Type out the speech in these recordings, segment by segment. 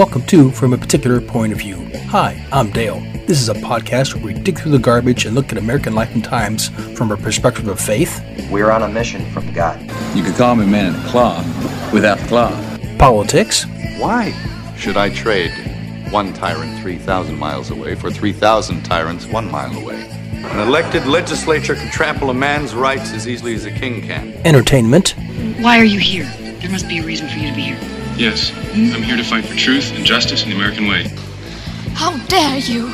Welcome to From a Particular Point of View. Hi, I'm Dale. This is a podcast where we dig through the garbage and look at American life and times from a perspective of faith, We're on a mission from God. You could call me man in a cloth without the cloth. politics, Why should I trade one tyrant 3,000 miles away for 3,000 tyrants one mile away? An elected legislature can trample a man's rights as easily as a king can. entertainment, Why are you here? There must be a reason for you to be here. Yes, I'm here to fight for truth and justice in the American way. How dare you!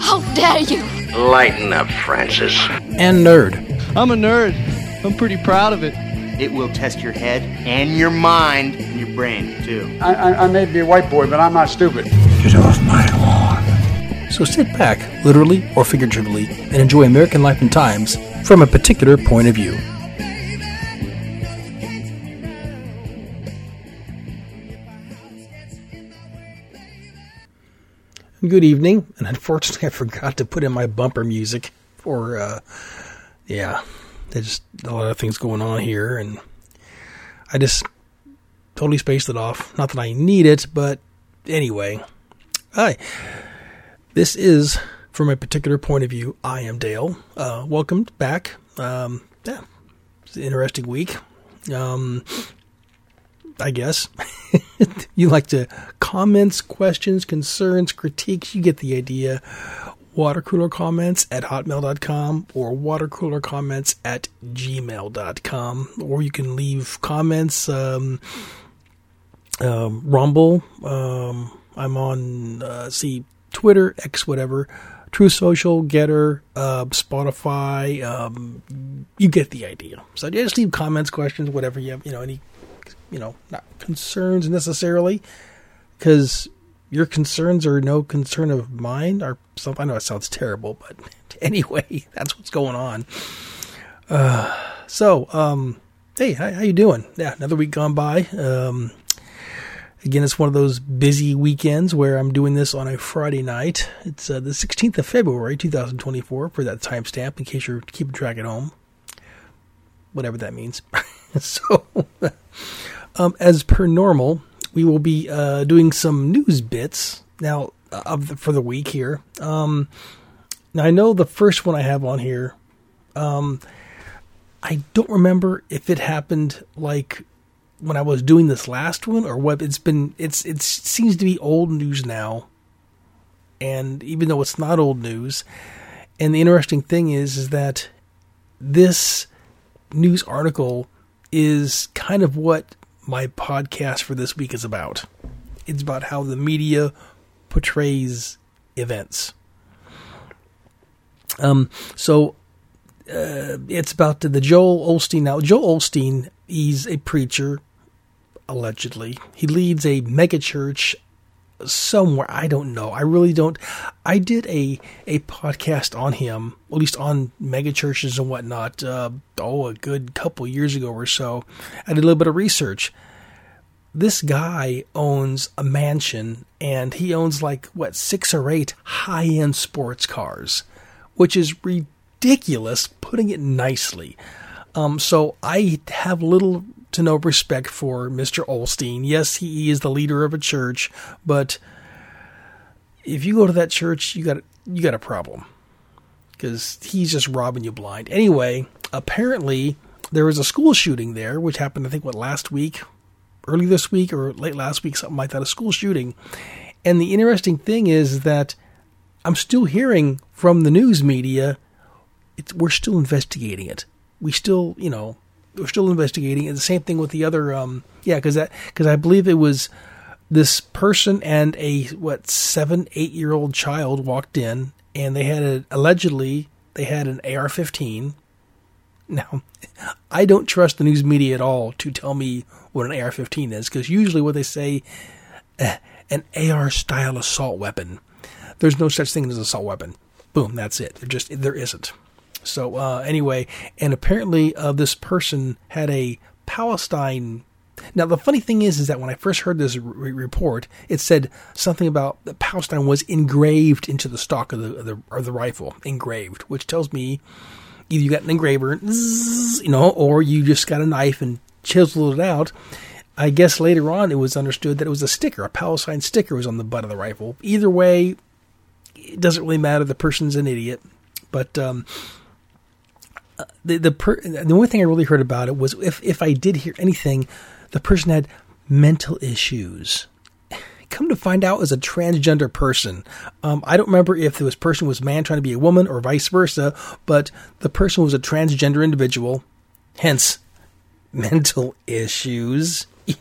How dare you! Lighten up, Francis. and nerd. I'm a nerd. I'm pretty proud of it. It will test your head and your mind and your brain, too. I, I, I may be a white boy, but I'm not stupid. Get off my lawn. So sit back, literally or figuratively, and enjoy American life and times from a particular point of view. Good evening, and unfortunately, I forgot to put in my bumper music for, uh, yeah, there's just a lot of things going on here, and I just totally spaced it off. Not that I need it, but anyway. Hi. This is, from a particular point of view, I am Dale. Uh, welcome back. Um, yeah, it's an interesting week. Um, I guess. you like to comments, questions, concerns, critiques, you get the idea. Watercooler comments at hotmail.com or watercooler comments at gmail.com. Or you can leave comments, um, um, Rumble. Um, I'm on, uh, see, Twitter, X, whatever, Truth Social, Gettr, uh, Spotify. Um, you get the idea. So just leave comments, questions, whatever you have, you know, any, you know, not concerns necessarily, because your concerns are no concern of mine or something. I know it sounds terrible, but anyway, that's what's going on. Uh, so, um, hey, how, how you doing? Yeah, another week gone by. Um, Again, it's one of those busy weekends where I'm doing this on a Friday night. It's uh, the 16th of February, 2024, for that timestamp, in case you're keeping track at home. Whatever that means. so, um, as per normal, we will be uh, doing some news bits now uh, of the, for the week here. Um, now, I know the first one I have on here. Um, I don't remember if it happened like when I was doing this last one or what it's been it's it seems to be old news now. And even though it's not old news, and the interesting thing is is that this news article is kind of what my podcast for this week is about. It's about how the media portrays events. Um so uh, it's about the, the Joel Osteen. Now, Joel Osteen, he's a preacher, allegedly. He leads a megachurch somewhere. I don't know. I really don't. I did a a podcast on him, at least on megachurches and whatnot. Uh, oh, a good couple years ago or so. I did a little bit of research. This guy owns a mansion, and he owns like what six or eight high end sports cars, which is ridiculous ridiculous, putting it nicely. Um, so I have little to no respect for Mr. Osteen. Yes, he is the leader of a church, but if you go to that church, you got you got a problem because he's just robbing you blind. Anyway, apparently there was a school shooting there, which happened I think what last week, early this week or late last week, something like that. A school shooting, and the interesting thing is that I'm still hearing from the news media we're still investigating it. We still, you know, we're still investigating. And the same thing with the other, um, yeah, because that because I believe it was this person and a what seven eight year old child walked in, and they had a allegedly they had an AR-15. Now, I don't trust the news media at all to tell me what an AR-15 is, because usually what they say, uh, an AR style assault weapon. There's no such thing as an assault weapon. Boom, that's it. There just there isn't. So uh, anyway, and apparently uh, this person had a Palestine. Now the funny thing is, is that when I first heard this re- report, it said something about Palestine was engraved into the stock of the, of the of the rifle, engraved, which tells me either you got an engraver, you know, or you just got a knife and chiseled it out. I guess later on it was understood that it was a sticker, a Palestine sticker was on the butt of the rifle. Either way, it doesn't really matter. The person's an idiot. But um, the the per- the only thing I really heard about it was if if I did hear anything, the person had mental issues. Come to find out, as a transgender person, um, I don't remember if this person was man trying to be a woman or vice versa, but the person was a transgender individual, hence mental issues.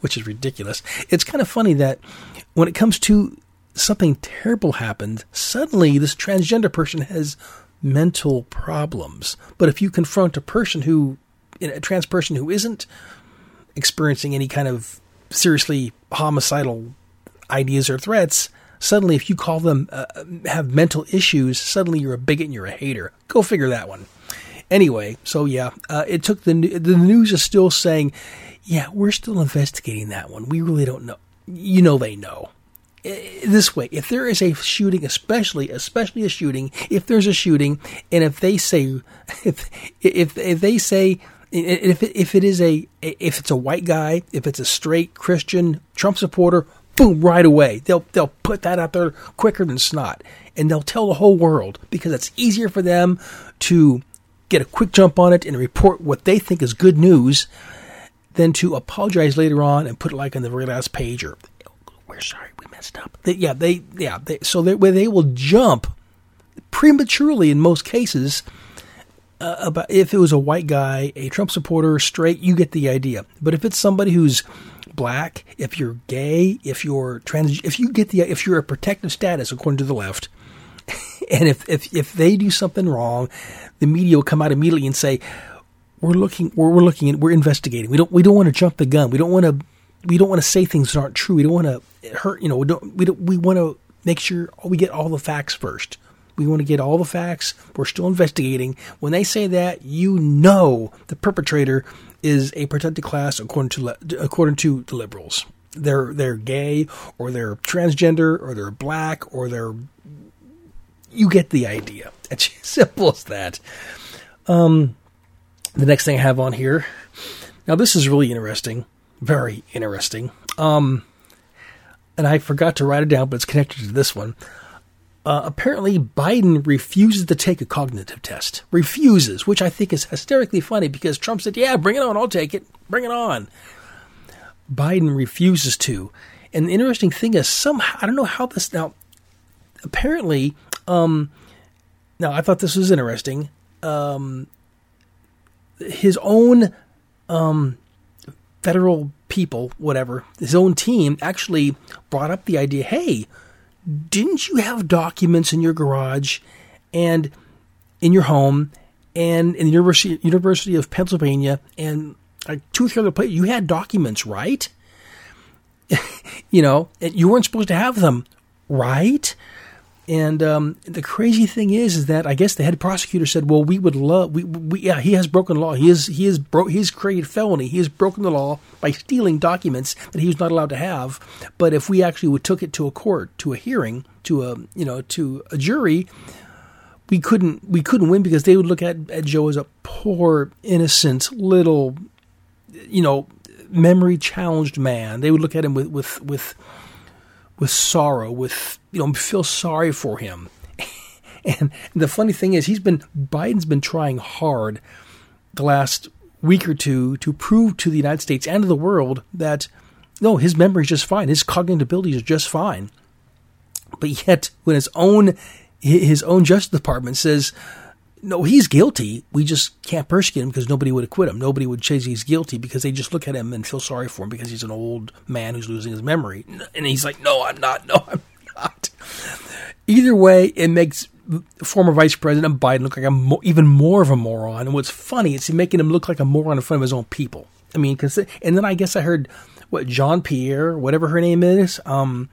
which is ridiculous. It's kind of funny that when it comes to something terrible happened, suddenly this transgender person has mental problems. But if you confront a person who, a trans person who isn't experiencing any kind of seriously homicidal ideas or threats, suddenly if you call them uh, have mental issues, suddenly you're a bigot and you're a hater. Go figure that one. Anyway, so yeah, uh, it took the the news is still saying yeah, we're still investigating that one. We really don't know. You know, they know. Eh, this way, if there is a shooting, especially especially a shooting, if there's a shooting, and if they say, if if if they say, if if it is a if it's a white guy, if it's a straight Christian Trump supporter, boom, right away. They'll they'll put that out there quicker than snot, and they'll tell the whole world because it's easier for them to get a quick jump on it and report what they think is good news than to apologize later on and put it like on the very last page or we're sorry we up. They, yeah, they yeah they, so they where they will jump prematurely in most cases. Uh, about if it was a white guy, a Trump supporter, straight, you get the idea. But if it's somebody who's black, if you're gay, if you're trans, if you get the if you're a protective status according to the left, and if if if they do something wrong, the media will come out immediately and say, we're looking we're, we're looking we're investigating. We don't we don't want to jump the gun. We don't want to we don't want to say things that aren't true. We don't want to hurt. You know, we don't we don't we want to make sure we get all the facts first. We want to get all the facts. We're still investigating. When they say that, you know the perpetrator is a protected class according to according to the liberals. They're they're gay or they're transgender or they're black or they're you get the idea. It's simple as that. Um, the next thing I have on here. Now, this is really interesting. Very interesting. Um, and I forgot to write it down, but it's connected to this one. Uh, apparently, Biden refuses to take a cognitive test. Refuses, which I think is hysterically funny because Trump said, Yeah, bring it on. I'll take it. Bring it on. Biden refuses to. And the interesting thing is, somehow, I don't know how this now, apparently, um, now I thought this was interesting. Um, his own um, federal people, whatever, his own team actually brought up the idea hey, didn't you have documents in your garage and in your home and in the University, University of Pennsylvania and like two or three other places? You had documents, right? you know, you weren't supposed to have them, right? And um, the crazy thing is, is that I guess the head prosecutor said, "Well, we would love, we, we yeah, he has broken law. He is, he is broke. He's created felony. He has broken the law by stealing documents that he was not allowed to have. But if we actually took it to a court, to a hearing, to a you know, to a jury, we couldn't, we couldn't win because they would look at, at Joe as a poor, innocent little, you know, memory challenged man. They would look at him with with with with sorrow, with you know, feel sorry for him. and the funny thing is, he's been Biden's been trying hard the last week or two to prove to the United States and to the world that no, his memory is just fine, his cognitive abilities are just fine. But yet, when his own his own Justice Department says no, he's guilty. We just can't persecute him because nobody would acquit him. Nobody would say he's guilty because they just look at him and feel sorry for him because he's an old man who's losing his memory. And he's like, no, I'm not. No, I'm not. Either way, it makes former Vice President Biden look like a mo- even more of a moron. And what's funny is he's making him look like a moron in front of his own people. I mean, cause, and then I guess I heard what Jean Pierre, whatever her name is, um,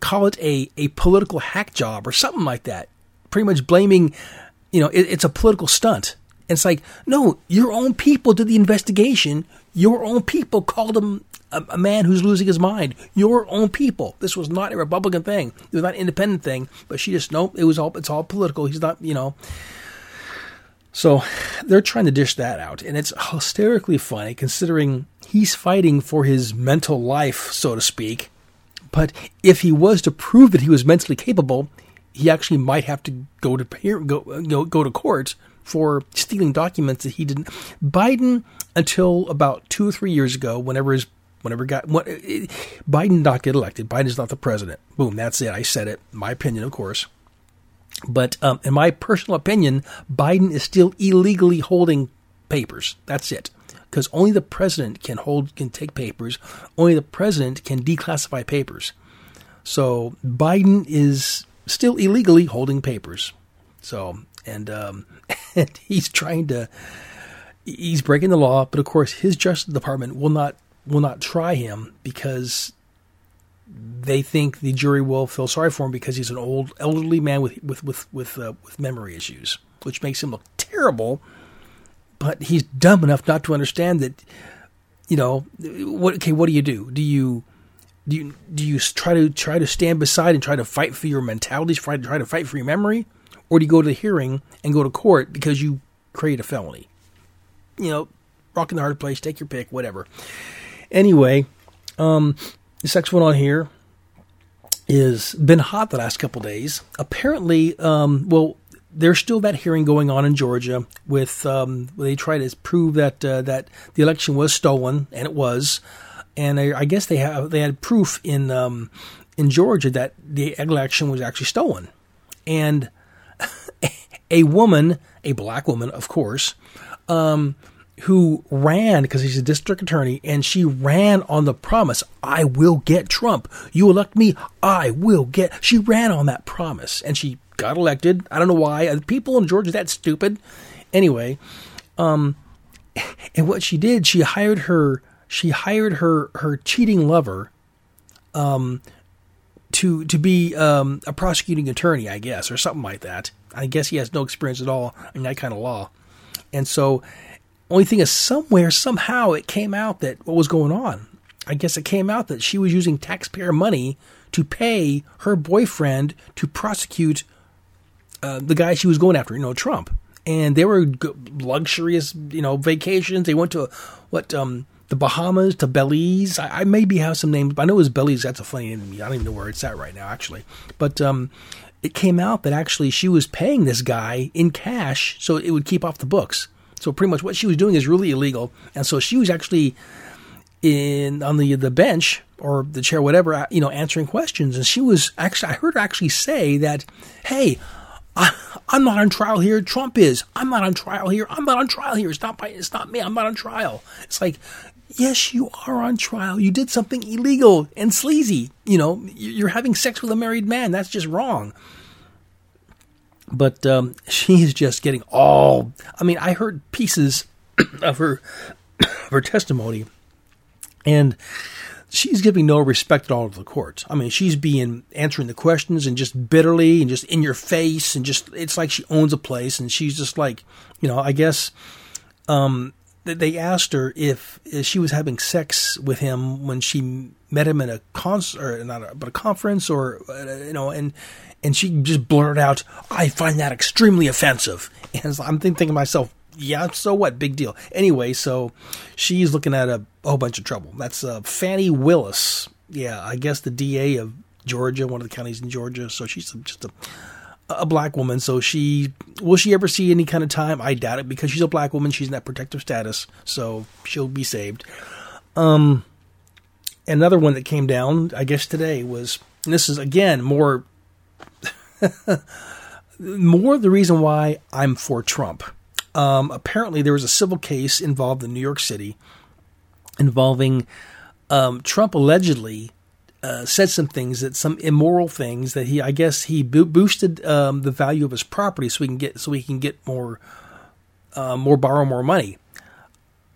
call it a, a political hack job or something like that. Pretty much blaming you know, it, it's a political stunt. It's like, no, your own people did the investigation. Your own people called him a, a, man who's losing his mind. Your own people. This was not a Republican thing. It was not an independent thing. But she just nope. It was all. It's all political. He's not. You know. So they're trying to dish that out, and it's hysterically funny considering he's fighting for his mental life, so to speak. But if he was to prove that he was mentally capable, he actually might have to go to go go, go to court for stealing documents that he didn't. Biden, until about two or three years ago, whenever his whenever got what Biden not get elected. Biden's not the president. Boom, that's it. I said it. My opinion, of course. But um, in my personal opinion, Biden is still illegally holding papers. That's it. Because only the president can hold can take papers. Only the president can declassify papers. So Biden is still illegally holding papers. So and um, and he's trying to he's breaking the law, but of course his Justice Department will not will not try him because they think the jury will feel sorry for him because he's an old elderly man with with with with, uh, with memory issues, which makes him look terrible. But he's dumb enough not to understand that. You know what? Okay, what do you do? Do you do you do you try to try to stand beside and try to fight for your mentalities, try to try to fight for your memory, or do you go to the hearing and go to court because you create a felony? You know, rock in the hard place, take your pick, whatever. Anyway, um, next one on here is been hot the last couple days. Apparently, um, well, there's still that hearing going on in Georgia with um, they try to prove that uh, that the election was stolen, and it was. And I, I guess they have they had proof in um, in Georgia that the election was actually stolen, and a woman, a black woman, of course, um, who ran because he's a district attorney and she ran on the promise I will get Trump. You elect me, I will get. She ran on that promise and she got elected. I don't know why. People in Georgia that stupid. Anyway, um, and what she did, she hired her she hired her her cheating lover um to to be um, a prosecuting attorney, I guess, or something like that. I guess he has no experience at all in that kind of law. And so only thing is, somewhere, somehow, it came out that what was going on. I guess it came out that she was using taxpayer money to pay her boyfriend to prosecute uh, the guy she was going after, you know, Trump. And they were luxurious, you know, vacations. They went to what um, the Bahamas to Belize. I, I, maybe have some names, but I know it was Belize. That's a funny name. I don't even know where it's at right now, actually. But um, it came out that actually she was paying this guy in cash so it would keep off the books. So pretty much what she was doing is really illegal, and so she was actually in on the the bench or the chair, whatever, you know, answering questions. And she was actually, I heard her actually say that, "Hey, I, am not on trial here. Trump is. I'm not on trial here. I'm not on trial here. It's not by, It's not me. I'm not on trial." It's like, yes, you are on trial. You did something illegal and sleazy. You know, you're having sex with a married man. That's just wrong but um, she is just getting all. I mean, I heard pieces of her of her testimony, and she's giving no respect at all to the court. I mean, she's being answering the questions and just bitterly and just in your face and just it's like she owns a place and she's just like, you know, I guess um, they asked her if, if, she was having sex with him when she met him in a concert, not a, but a conference, or uh, you know, and and she just blurted out, "I find that extremely offensive." And I'm thinking to myself, "Yeah, so what? Big deal." Anyway, so she's looking at a whole bunch of trouble. That's uh, Fani Willis. Yeah, I guess the DA of Georgia, one of the counties in Georgia. So she's just a a black woman. So she will she ever see any kind of time? I doubt it because she's a black woman. She's in that protective status, so she'll be saved. Um, another one that came down, I guess today was. this is again more more the reason why I'm for Trump. Um, apparently, there was a civil case involved in New York City involving um, Trump allegedly uh, said some things that some immoral things that he I guess he bo- boosted um, the value of his property so he can get so he can get more uh, more borrow more money.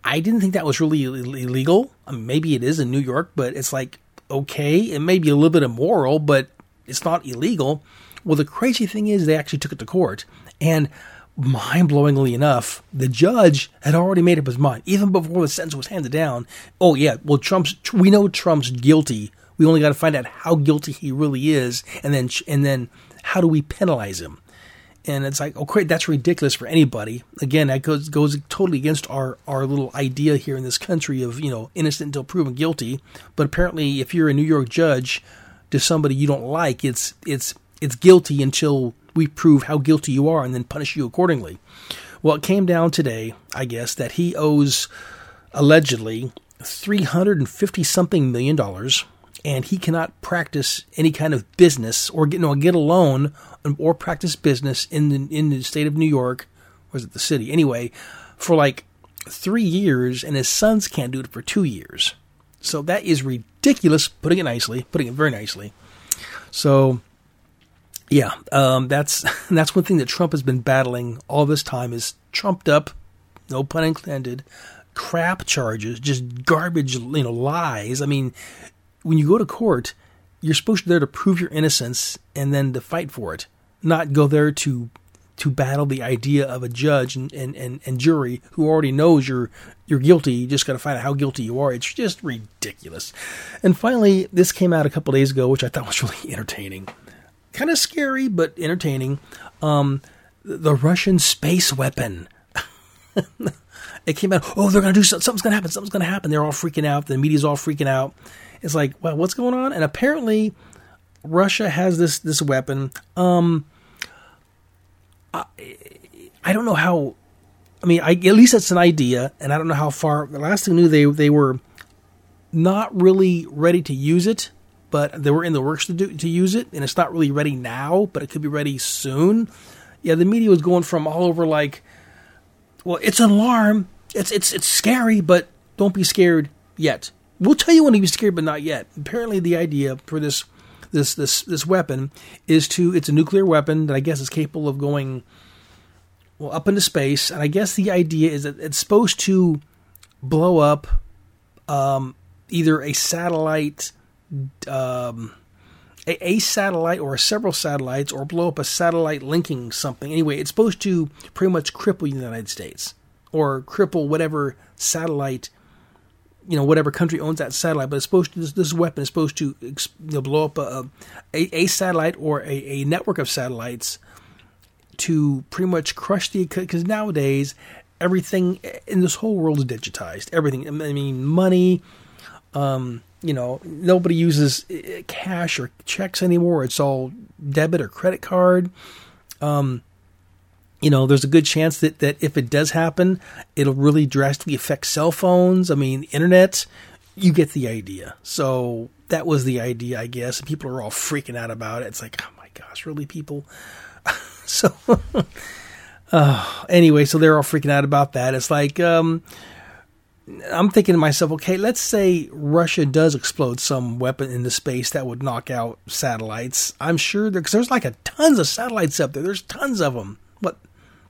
I didn't think that was really illegal. I mean, maybe it is in New York, but it's like okay, it may be a little bit immoral, but it's not illegal. Well, the crazy thing is they actually took it to court. And mind blowingly enough, the judge had already made up his mind, even before the sentence was handed down. Oh, yeah, well, Trump's, we know Trump's guilty. We only got to find out how guilty he really is, and then, and then how do we penalize him? And it's like, okay, that's ridiculous for anybody. Again, that goes goes totally against our our little idea here in this country of you know innocent until proven guilty. But apparently, if you're a New York judge to somebody you don't like, it's it's it's guilty until we prove how guilty you are and then punish you accordingly. Well, it came down today, I guess, that he owes allegedly 350 something million dollars and he cannot practice any kind of business or get no get a loan or practice business in the in the state of New York, or is it the city? Anyway, for like three years, and his sons can't do it for two years. So that is ridiculous. Putting it nicely, putting it very nicely. So, yeah, um, that's that's one thing that Trump has been battling all this time is trumped up, no pun intended, crap charges, just garbage, you know, lies. I mean, when you go to court, you're supposed to be there to prove your innocence and then to fight for it, not go there to to battle the idea of a judge and, and, and, and jury who already knows you're you're guilty. You just got to find out how guilty you are. It's just ridiculous. And finally, this came out a couple days ago, which I thought was really entertaining, kind of scary but entertaining. Um, the Russian space weapon. it came out. Oh, they're to do something. Something's to happen. Something's to happen. They're all freaking out. The media's all freaking out. It's like, well, what's going on? And apparently, Russia has this this weapon. Um, I, I don't know how. I mean, I, at least it's an idea, and I don't know how far. The last thing I knew, they they were not really ready to use it, but they were in the works to do to use it, and it's not really ready now, but it could be ready soon. Yeah, the media was going from all over like, well, it's an alarm. It's it's it's scary, but don't be scared yet. We'll tell you when he was scared, but not yet. Apparently, the idea for this this this this weapon is to it's a nuclear weapon that I guess is capable of going well up into space, and I guess the idea is that it's supposed to blow up um, either a satellite. Um, a, a satellite or several satellites, or blow up a satellite linking something. Anyway, it's supposed to pretty much cripple the United States or cripple whatever satellite you know whatever country owns that satellite, but it's supposed to this, this weapon is supposed to you know, blow up a, a, a satellite or a, a network of satellites to pretty much crush the because nowadays everything in this whole world is digitized. Everything, I mean, money. Um, you know, nobody uses uh, cash or checks anymore. It's all debit or credit card. Um, you know, there's a good chance that, that if it does happen, it'll really drastically affect cell phones. I mean, internet, you get the idea. So that was the idea, I guess. People are all freaking out about it. It's like, oh my gosh, really, people? so, uh, anyway, so they're all freaking out about that. It's like, um, I'm thinking to myself, okay, let's say Russia does explode some weapon into space that would knock out satellites. I'm sure because there's like a tons of satellites up there. There's tons of them. What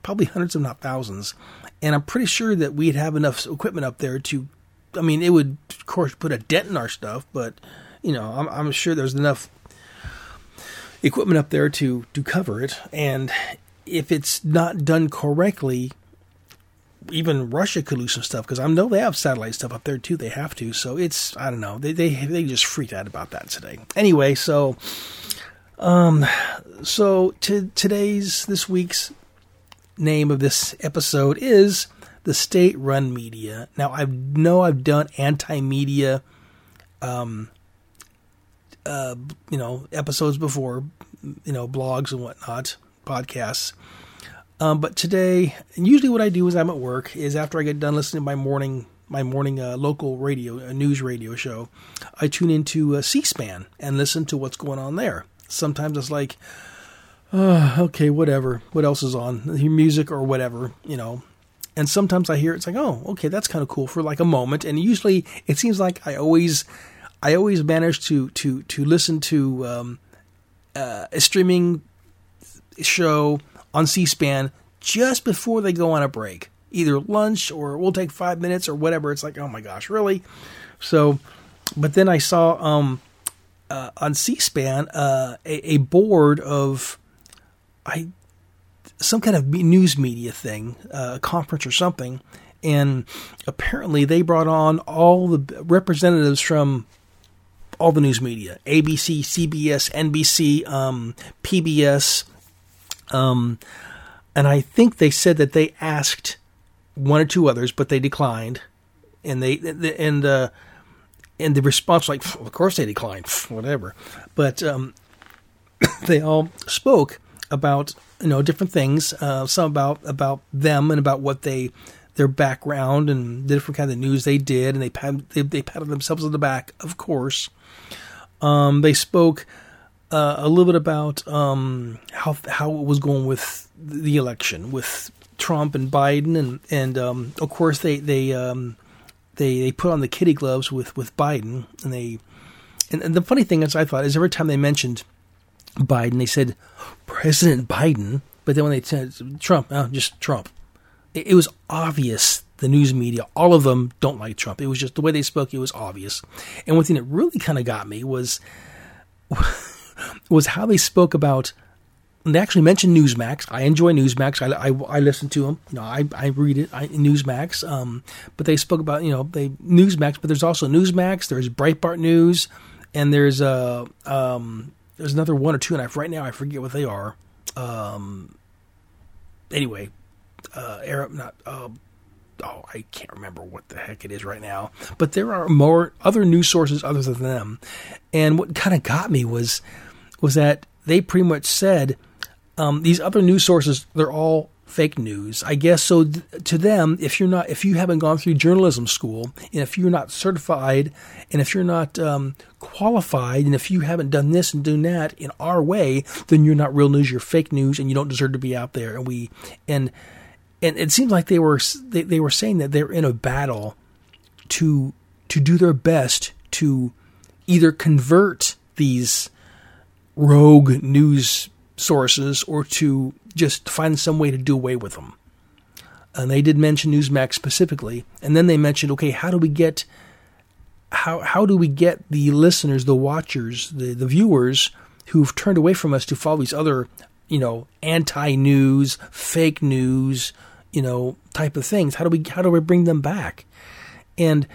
probably hundreds, if not thousands. And I'm pretty sure that we'd have enough equipment up there to, I mean, it would, of course, put a dent in our stuff, but, you know, I'm, I'm sure there's enough equipment up there to, to cover it. And if it's not done correctly, even Russia could lose some stuff because I know they have satellite stuff up there too. They have to, so it's I don't know. They they they just freaked out about that today. Anyway, so um, so to today's this week's name of this episode is the state-run media. Now I know I've done anti-media, um, uh, you know, episodes before, you know, blogs and whatnot, podcasts. Um, but today, and usually what I do is I'm at work is after I get done listening to my morning my morning uh, local radio a news radio show, I tune into uh, C-SPAN and listen to what's going on there. Sometimes it's like, uh, okay, whatever. What else is on? Hear music or whatever, you know. And sometimes I hear it's like, oh, okay, that's kind of cool for like a moment. And usually it seems like I always, I always manage to to to listen to um, uh, a streaming show on C-SPAN just before they go on a break, either lunch or we'll take five minutes or whatever. It's like, oh my gosh, really? So, but then I saw um, uh, on C-SPAN uh, a, a board of I some kind of news media thing, uh, a conference or something, and apparently they brought on all the representatives from all the news media: ABC, CBS, NBC, um, PBS, um, and I think they said that they asked one or two others, but they declined, and they and uh, and the response like, of course they declined, whatever, but um, they all spoke about you know different things, uh, some about about them and about what they their background and the different kind of news they did, and they they, they patted themselves on the back, of course. Um, they spoke uh, a little bit about um, how how it was going with the election with Trump and Biden, and and um, of course they they um, they they put on the kitty gloves with with Biden, and they and, and the funny thing is, I thought is every time they mentioned Biden, they said President Biden, but then when they said Trump, oh, just Trump. It, it was obvious the news media, all of them don't like Trump. It was just the way they spoke, it was obvious. And one thing that really kind of got me was was how they spoke about. They actually mentioned Newsmax. I enjoy Newsmax. I, I, I listen to them. You know, I, I read it. I, Newsmax. Um, but they spoke about you know they Newsmax. But there's also Newsmax. There's Breitbart News, and there's uh um there's another one or two, and I right now I forget what they are. Um. Anyway, uh, Arab not uh, oh, I can't remember what the heck it is right now. But there are more other news sources other than them. And what kind of got me was was that they pretty much said um, these other news sources they're all fake news. I guess so. Th- to them, if you're not, if you haven't gone through journalism school, and if you're not certified, and if you're not um, qualified, and if you haven't done this and done that in our way, then you're not real news. You're fake news, and you don't deserve to be out there. And we and and it seems like they were they, they were saying that they're in a battle to to do their best to either convert these rogue news sources or to just find some way to do away with them. And they did mention Newsmax specifically, and then they mentioned, okay, how do we get how how do we get the listeners, the watchers, the the viewers who've turned away from us to follow these other, you know, anti-news, fake news, you know, type of things. How do we how do we bring them back? And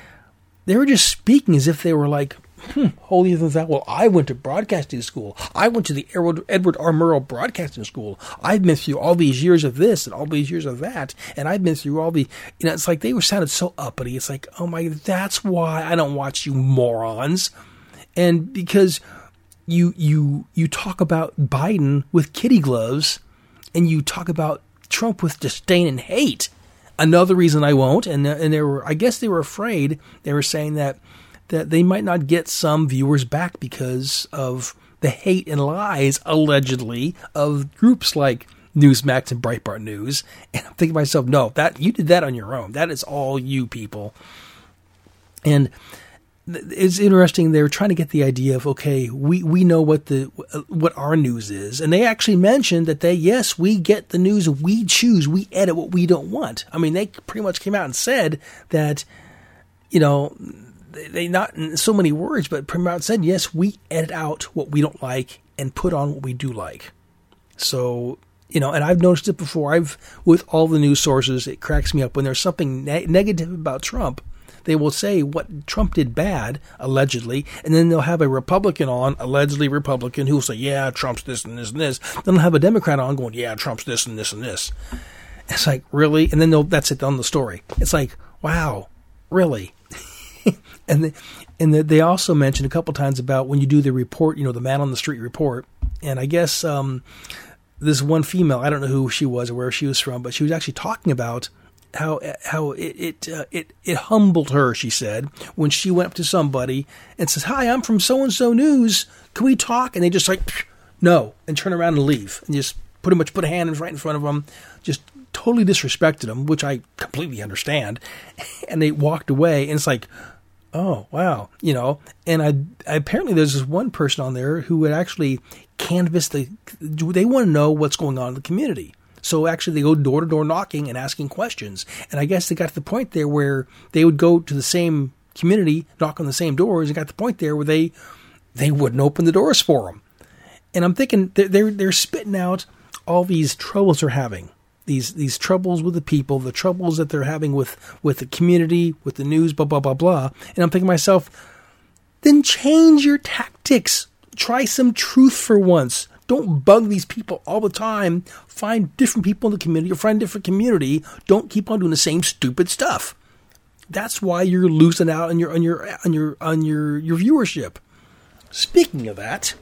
they were just speaking as if they were like, hmm, holier than thou. Well, I went to broadcasting school. I went to the Edward R. Murrow Broadcasting School. I've been through all these years of this and all these years of that, and I've been through all the. You know, it's like they were sounded so uppity. It's like, oh my, that's why I don't watch you morons, and because you you you talk about Biden with kitty gloves, and you talk about Trump with disdain and hate. Another reason I won't, and and they were, I guess they were afraid. They were saying that that they might not get some viewers back because of the hate and lies allegedly of groups like Newsmax and Breitbart News. And I'm thinking to myself, no, that you did that on your own. That is all you people. And it's interesting. They were trying to get the idea of okay, we we know what the uh, what our news is, and they actually mentioned that they yes we get the news we choose, we edit what we don't want. I mean, they pretty much came out and said that you know they not in so many words, but much said yes we edit out what we don't like and put on what we do like. So you know, and I've noticed it before. I've with all the news sources, it cracks me up when there's something ne- negative about Trump they will say what Trump did bad, allegedly, and then they'll have a Republican on, allegedly Republican, who will say, yeah, Trump's this and this and this. Then they'll have a Democrat on going, yeah, Trump's this and this and this. It's like, really? And then they'll, that's it on the story. It's like, wow, really? and the, and the, they also mentioned a couple times about when you do the report, you know, the man on the street report. And I guess um, this one female, I don't know who she was or where she was from, but she was actually talking about how how it it, uh, it it humbled her. She said when she went up to somebody and says, "Hi, I'm from so and so news. Can we talk?" And they just like no and turn around and leave and just pretty much put a hand right in front of them, just totally disrespected them, which I completely understand. And they walked away, and it's like, oh wow, you know. And I, apparently there's this one person on there who would actually canvass the. They want to know what's going on in the community so actually, they go door to door knocking and asking questions. And I guess they got to the point there where they would go to the same community, knock on the same doors, and got to the point there where they they wouldn't open the doors for them. And I'm thinking they're they're, they're spitting out all these troubles they're having. These these troubles with the people, the troubles that they're having with with the community, with the news, blah blah blah blah. And I'm thinking to myself, then change your tactics. Try some truth for once Don't bug these people all the time. Find different people in the community or find a different community. Don't keep on doing the same stupid stuff. That's why you're losing out on your on your on your on your your viewership. Speaking of that,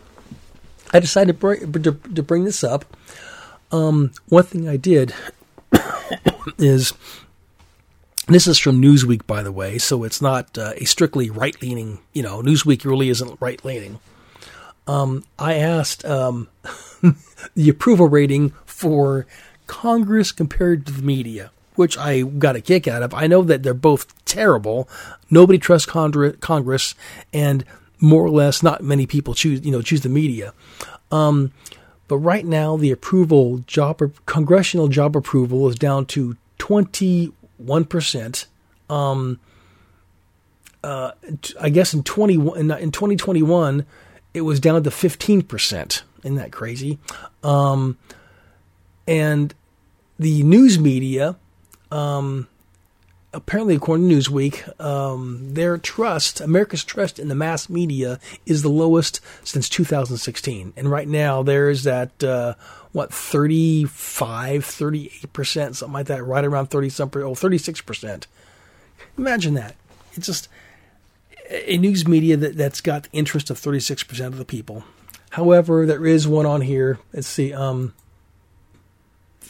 I decided to bring, to, to bring this up. Um, one thing I did is this is from Newsweek, by the way, so it's not uh, a strictly right leaning. You know, Newsweek really isn't right leaning. Um, I asked um, the approval rating for Congress compared to the media, which I got a kick out of. I know that they're both terrible. Nobody trusts Congress, and more or less, not many people choose you know choose the media. Um, but right now, the approval job congressional job approval is down to twenty one percent. Um, uh, I guess in twenty in twenty twenty one, it was down to fifteen percent. Isn't that crazy? Um, and the news media um, apparently, according to Newsweek, um, their trust, America's trust in the mass media, is the lowest since 2016. And right now, there's that, uh, what, 35, 38%, something like that, right around 30 something, oh, 36%. Imagine that. It's just a news media that, that's got the interest of 36% of the people. However, there is one on here. Let's see. Um,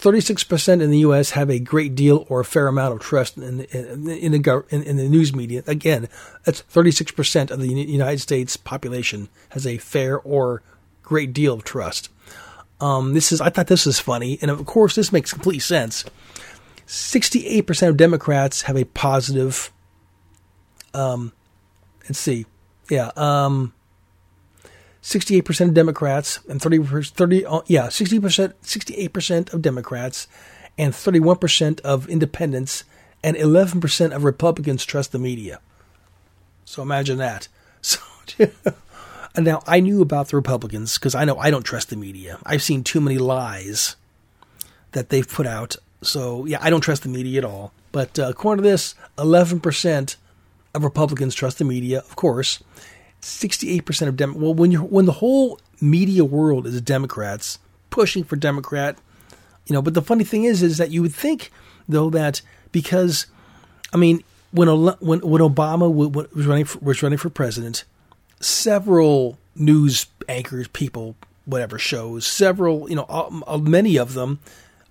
36% in the U.S. have a great deal or a fair amount of trust in the, in, in the, in, in the news media. Again, that's 36% of the United States population has a fair or great deal of trust. Um, this is I thought this was funny, and of course this makes complete sense. 68% of Democrats have a positive. Um, let's see, yeah, um, 68% of Democrats and 30, 30 uh, yeah, 60%, 68% of Democrats and 31% of independents and 11% of Republicans trust the media. So imagine that. So now I knew about the Republicans because I know I don't trust the media. I've seen too many lies that they've put out. So yeah, I don't trust the media at all. But uh, according to this, 11% of Republicans trust the media, of course, 68% of Dem well when you when the whole media world is Democrats pushing for Democrat, you know, but the funny thing is is that you would think though that because I mean when when when Obama was running for, was running for president, several news anchors, people, whatever shows, several, you know, uh, many of them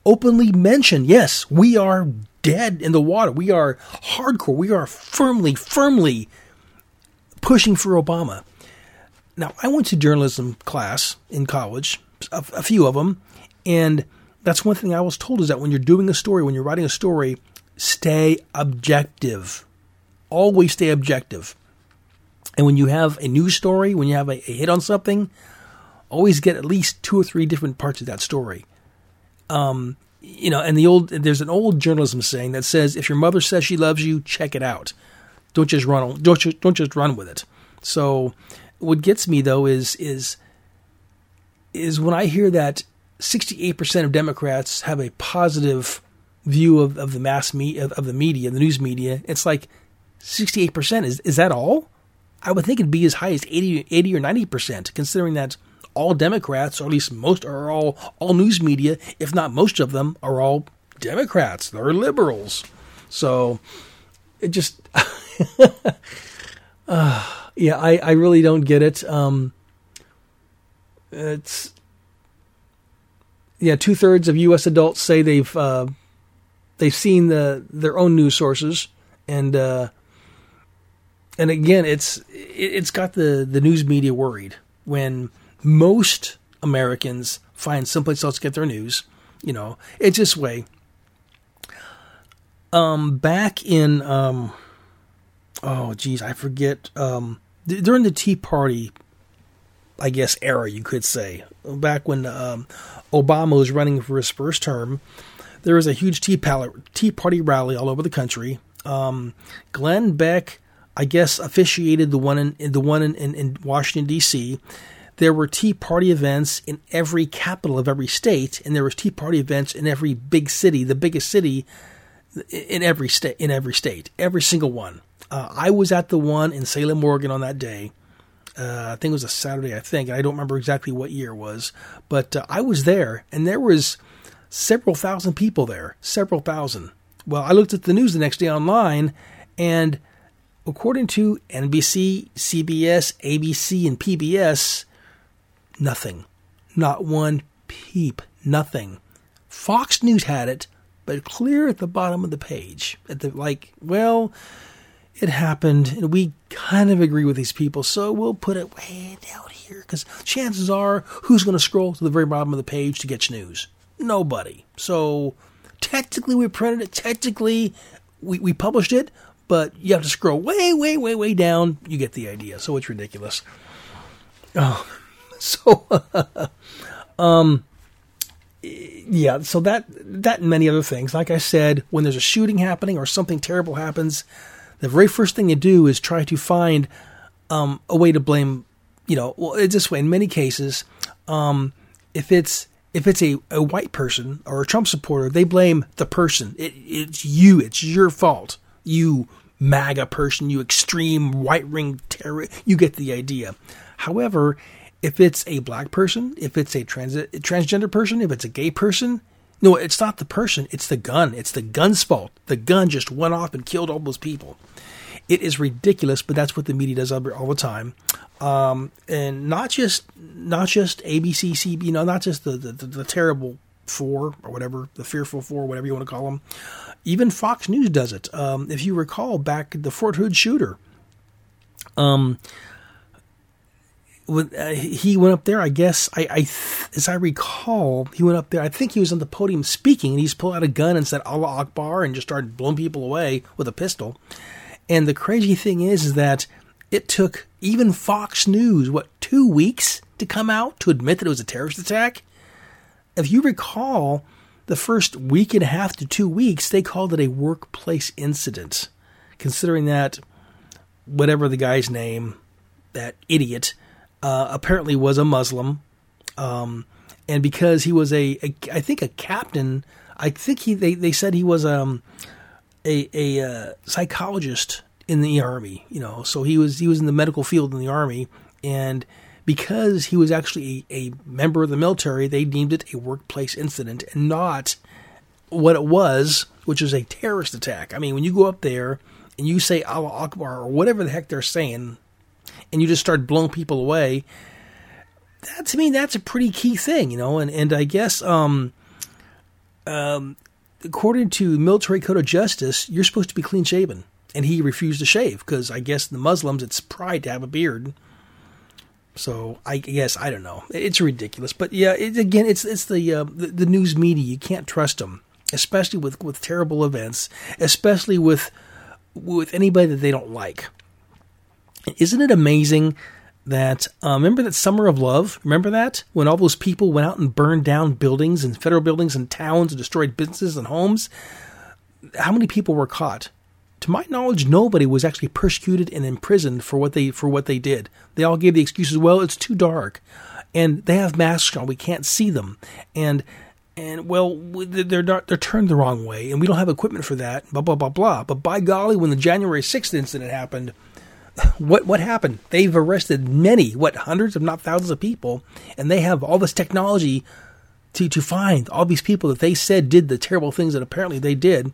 openly mentioned, yes, we are dead in the water. We are hardcore. We are firmly, firmly pushing for Obama. Now, I went to journalism class in college, a, a few of them, and that's one thing I was told is that when you're doing a story, when you're writing a story, stay objective. Always stay objective. And when you have a news story, when you have a, a, hit on something, always get at least two or three different parts of that story. Um, you know, and the old there's an old journalism saying that says if your mother says she loves you, check it out. Don't just run. Don't just, don't just run with it. So, what gets me though is is is when I hear that 68% of Democrats have a positive view of, of the mass me of, of the media, the news media. It's like 68%. Is is that all? I would think it'd be as high as 80, 80 or 90%, considering that all Democrats, or at least most, are all all news media, if not most of them, are all Democrats. They're liberals. So it just uh, yeah, I, I really don't get it. Um, it's yeah, two thirds of U.S. adults say they've uh, they've seen the their own news sources, and uh, and again, it's it, it's got the the news media worried when most Americans find someplace else to get their news. You know, it's this way. Um, back in um, oh geez, I forget. Um, during the Tea Party, I guess era, you could say, back when um, Obama was running for his first term, there was a huge Tea, Pal- tea Party rally all over the country. Um, Glenn Beck, I guess, officiated the one in, in the one in, in, in Washington D.C. There were Tea Party events in every capital of every state, and there was Tea Party events in every big city, the biggest city in every state, in every state, every single one. Uh, I was at the one in Salem, Oregon on that day, Uh, I think it was a Saturday, I think. I don't remember exactly what year it was, but uh, I was there, and there was several thousand people there, several thousand. Well, I looked at the news the next day online, and according to NBC, CBS, ABC, and PBS, nothing, not one peep, nothing. Fox News had it, but clear at the bottom of the page. At the like, well, it happened, and we kind of agree with these people, so we'll put it way down here because chances are, who's going to scroll to the very bottom of the page to get news? Nobody. So technically, we printed it. Technically, we, we published it, but you have to scroll way, way, way, way down. You get the idea. So it's ridiculous. Oh, so um, yeah. So that that and many other things. Like I said, when there's a shooting happening or something terrible happens, the very first thing you do is try to find um, a way to blame. You know, well, it's this way. In many cases, um, if it's if it's a, a white person or a Trump supporter, they blame the person. It, it's you. It's your fault. You MAGA person. You extreme white ring terror. You get the idea. However, if it's a black person, if it's a trans transgender person, if it's a gay person, no, it's not the person. It's the gun. It's the gun's fault. The gun just went off and killed all those people. It is ridiculous, but that's what the media does all the time. Um, and not just not just ABC, CB, you know, not just the, the, the terrible four or whatever, the fearful four, whatever you want to call them. Even Fox News does it. Um, if you recall back the Fort Hood shooter, um, uh, he went up there, I guess, I, I as I recall, he went up there. I think he was on the podium speaking, and he's pulled out a gun and said Allah Akbar and just started blowing people away with a pistol. And the crazy thing is, is that it took even Fox News, what, two weeks to come out to admit that it was a terrorist attack? If you recall, the first week and a half to two weeks, they called it a workplace incident, considering that whatever the guy's name, that idiot, uh, apparently was a Muslim, um, and because he was a, a, I think a captain. I think he they, they said he was um, a a uh, psychologist in the army. You know, so he was he was in the medical field in the army, and because he was actually a, a member of the military, they deemed it a workplace incident and not what it was, which was a terrorist attack. I mean, when you go up there and you say Allah Akbar or whatever the heck they're saying, and you just start blowing people away, that to me that's a pretty key thing, you know. And and I guess um, um, according to military code of justice, you're supposed to be clean shaven, and he refused to shave because I guess the Muslims it's pride to have a beard. So I guess I don't know. It's ridiculous, but yeah, it, again, it's it's the, uh, the the news media. You can't trust them, especially with with terrible events, especially with with anybody that they don't like. Isn't it amazing that uh, remember that summer of love? Remember that when all those people went out and burned down buildings and federal buildings and towns and destroyed businesses and homes? How many people were caught? To my knowledge, nobody was actually persecuted and imprisoned for what they for what they did. They all gave the excuses, "Well, it's too dark," and they have masks on, we can't see them, and and well, they're not, they're turned the wrong way, and we don't have equipment for that. Blah blah blah blah. But by golly, when the January sixth incident happened, what what happened? They've arrested many, what hundreds, if not thousands, of people, and they have all this technology to to find all these people that they said did the terrible things that apparently they did,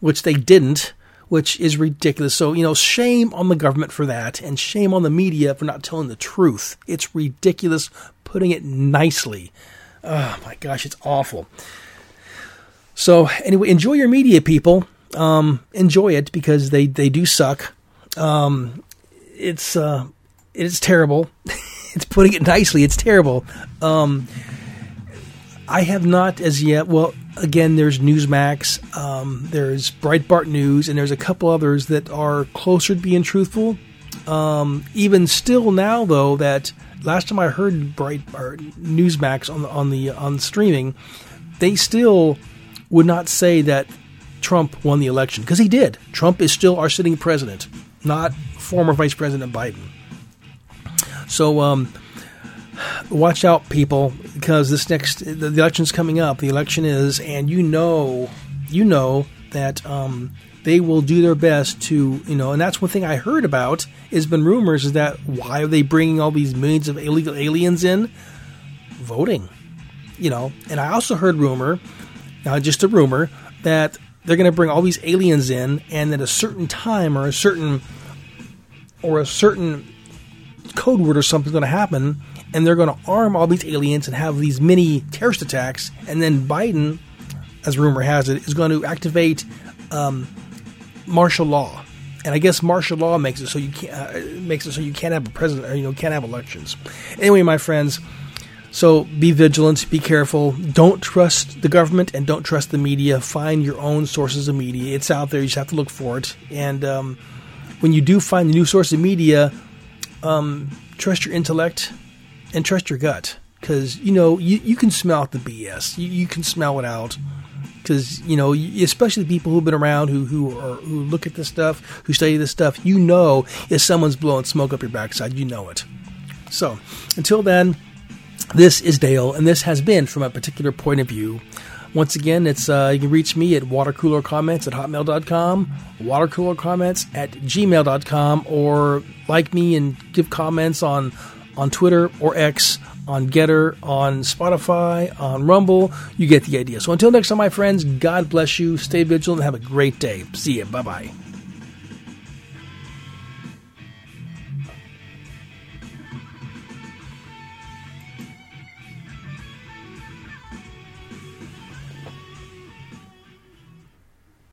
which they didn't, which is ridiculous. So you know, shame on the government for that, and shame on the media for not telling the truth. It's ridiculous, putting it nicely. Oh my gosh, it's awful. So anyway, enjoy your media, people. Um, enjoy it because they they do suck. Um, it's uh, it's terrible. it's putting it nicely. It's terrible. Um, I have not as yet. Well, again, there's Newsmax, um, there's Breitbart News, and there's a couple others that are closer to being truthful. Um, even still now, though, that last time I heard or Newsmax on the on the on streaming, they still would not say that Trump won the election because he did. Trump is still our sitting president not former Vice President Biden. So, um, watch out, people, because this next the, the election's coming up. The election is, and you know, you know that um, they will do their best to, you know, and that's one thing I heard about has been rumors is that why are they bringing all these millions of illegal aliens in? Voting, you know, and I also heard rumor, now just a rumor, that they're going to bring all these aliens in, and at a certain time or a certain or a certain code word or something's going to happen, and they're going to arm all these aliens and have these mini terrorist attacks, and then Biden, as rumor has it, is going to activate um, martial law. And I guess martial law makes it so you can't uh, makes it so you can't have a president or you know can't have elections. Anyway, my friends, so be vigilant, be careful. Don't trust the government and don't trust the media. Find your own sources of media. It's out there. You just have to look for it. And um, when you do find a new source of media, um, trust your intellect and trust your gut because you know you, you can smell out the BS. You, you can smell it out because you know, especially the people who've been around who who are, who look at this stuff, who study this stuff. You know, if someone's blowing smoke up your backside, you know it. So until then, this is Dale, and this has been from a particular point of view. Once again, it's uh, you can reach me at watercoolercomments at hotmail.com, watercoolercomments at gmail.com, or like me and give comments on on Twitter or X, on Gettr, on Spotify, on Rumble. You get the idea. So until next time, my friends, God bless you. Stay vigilant and have a great day. See you. Bye bye.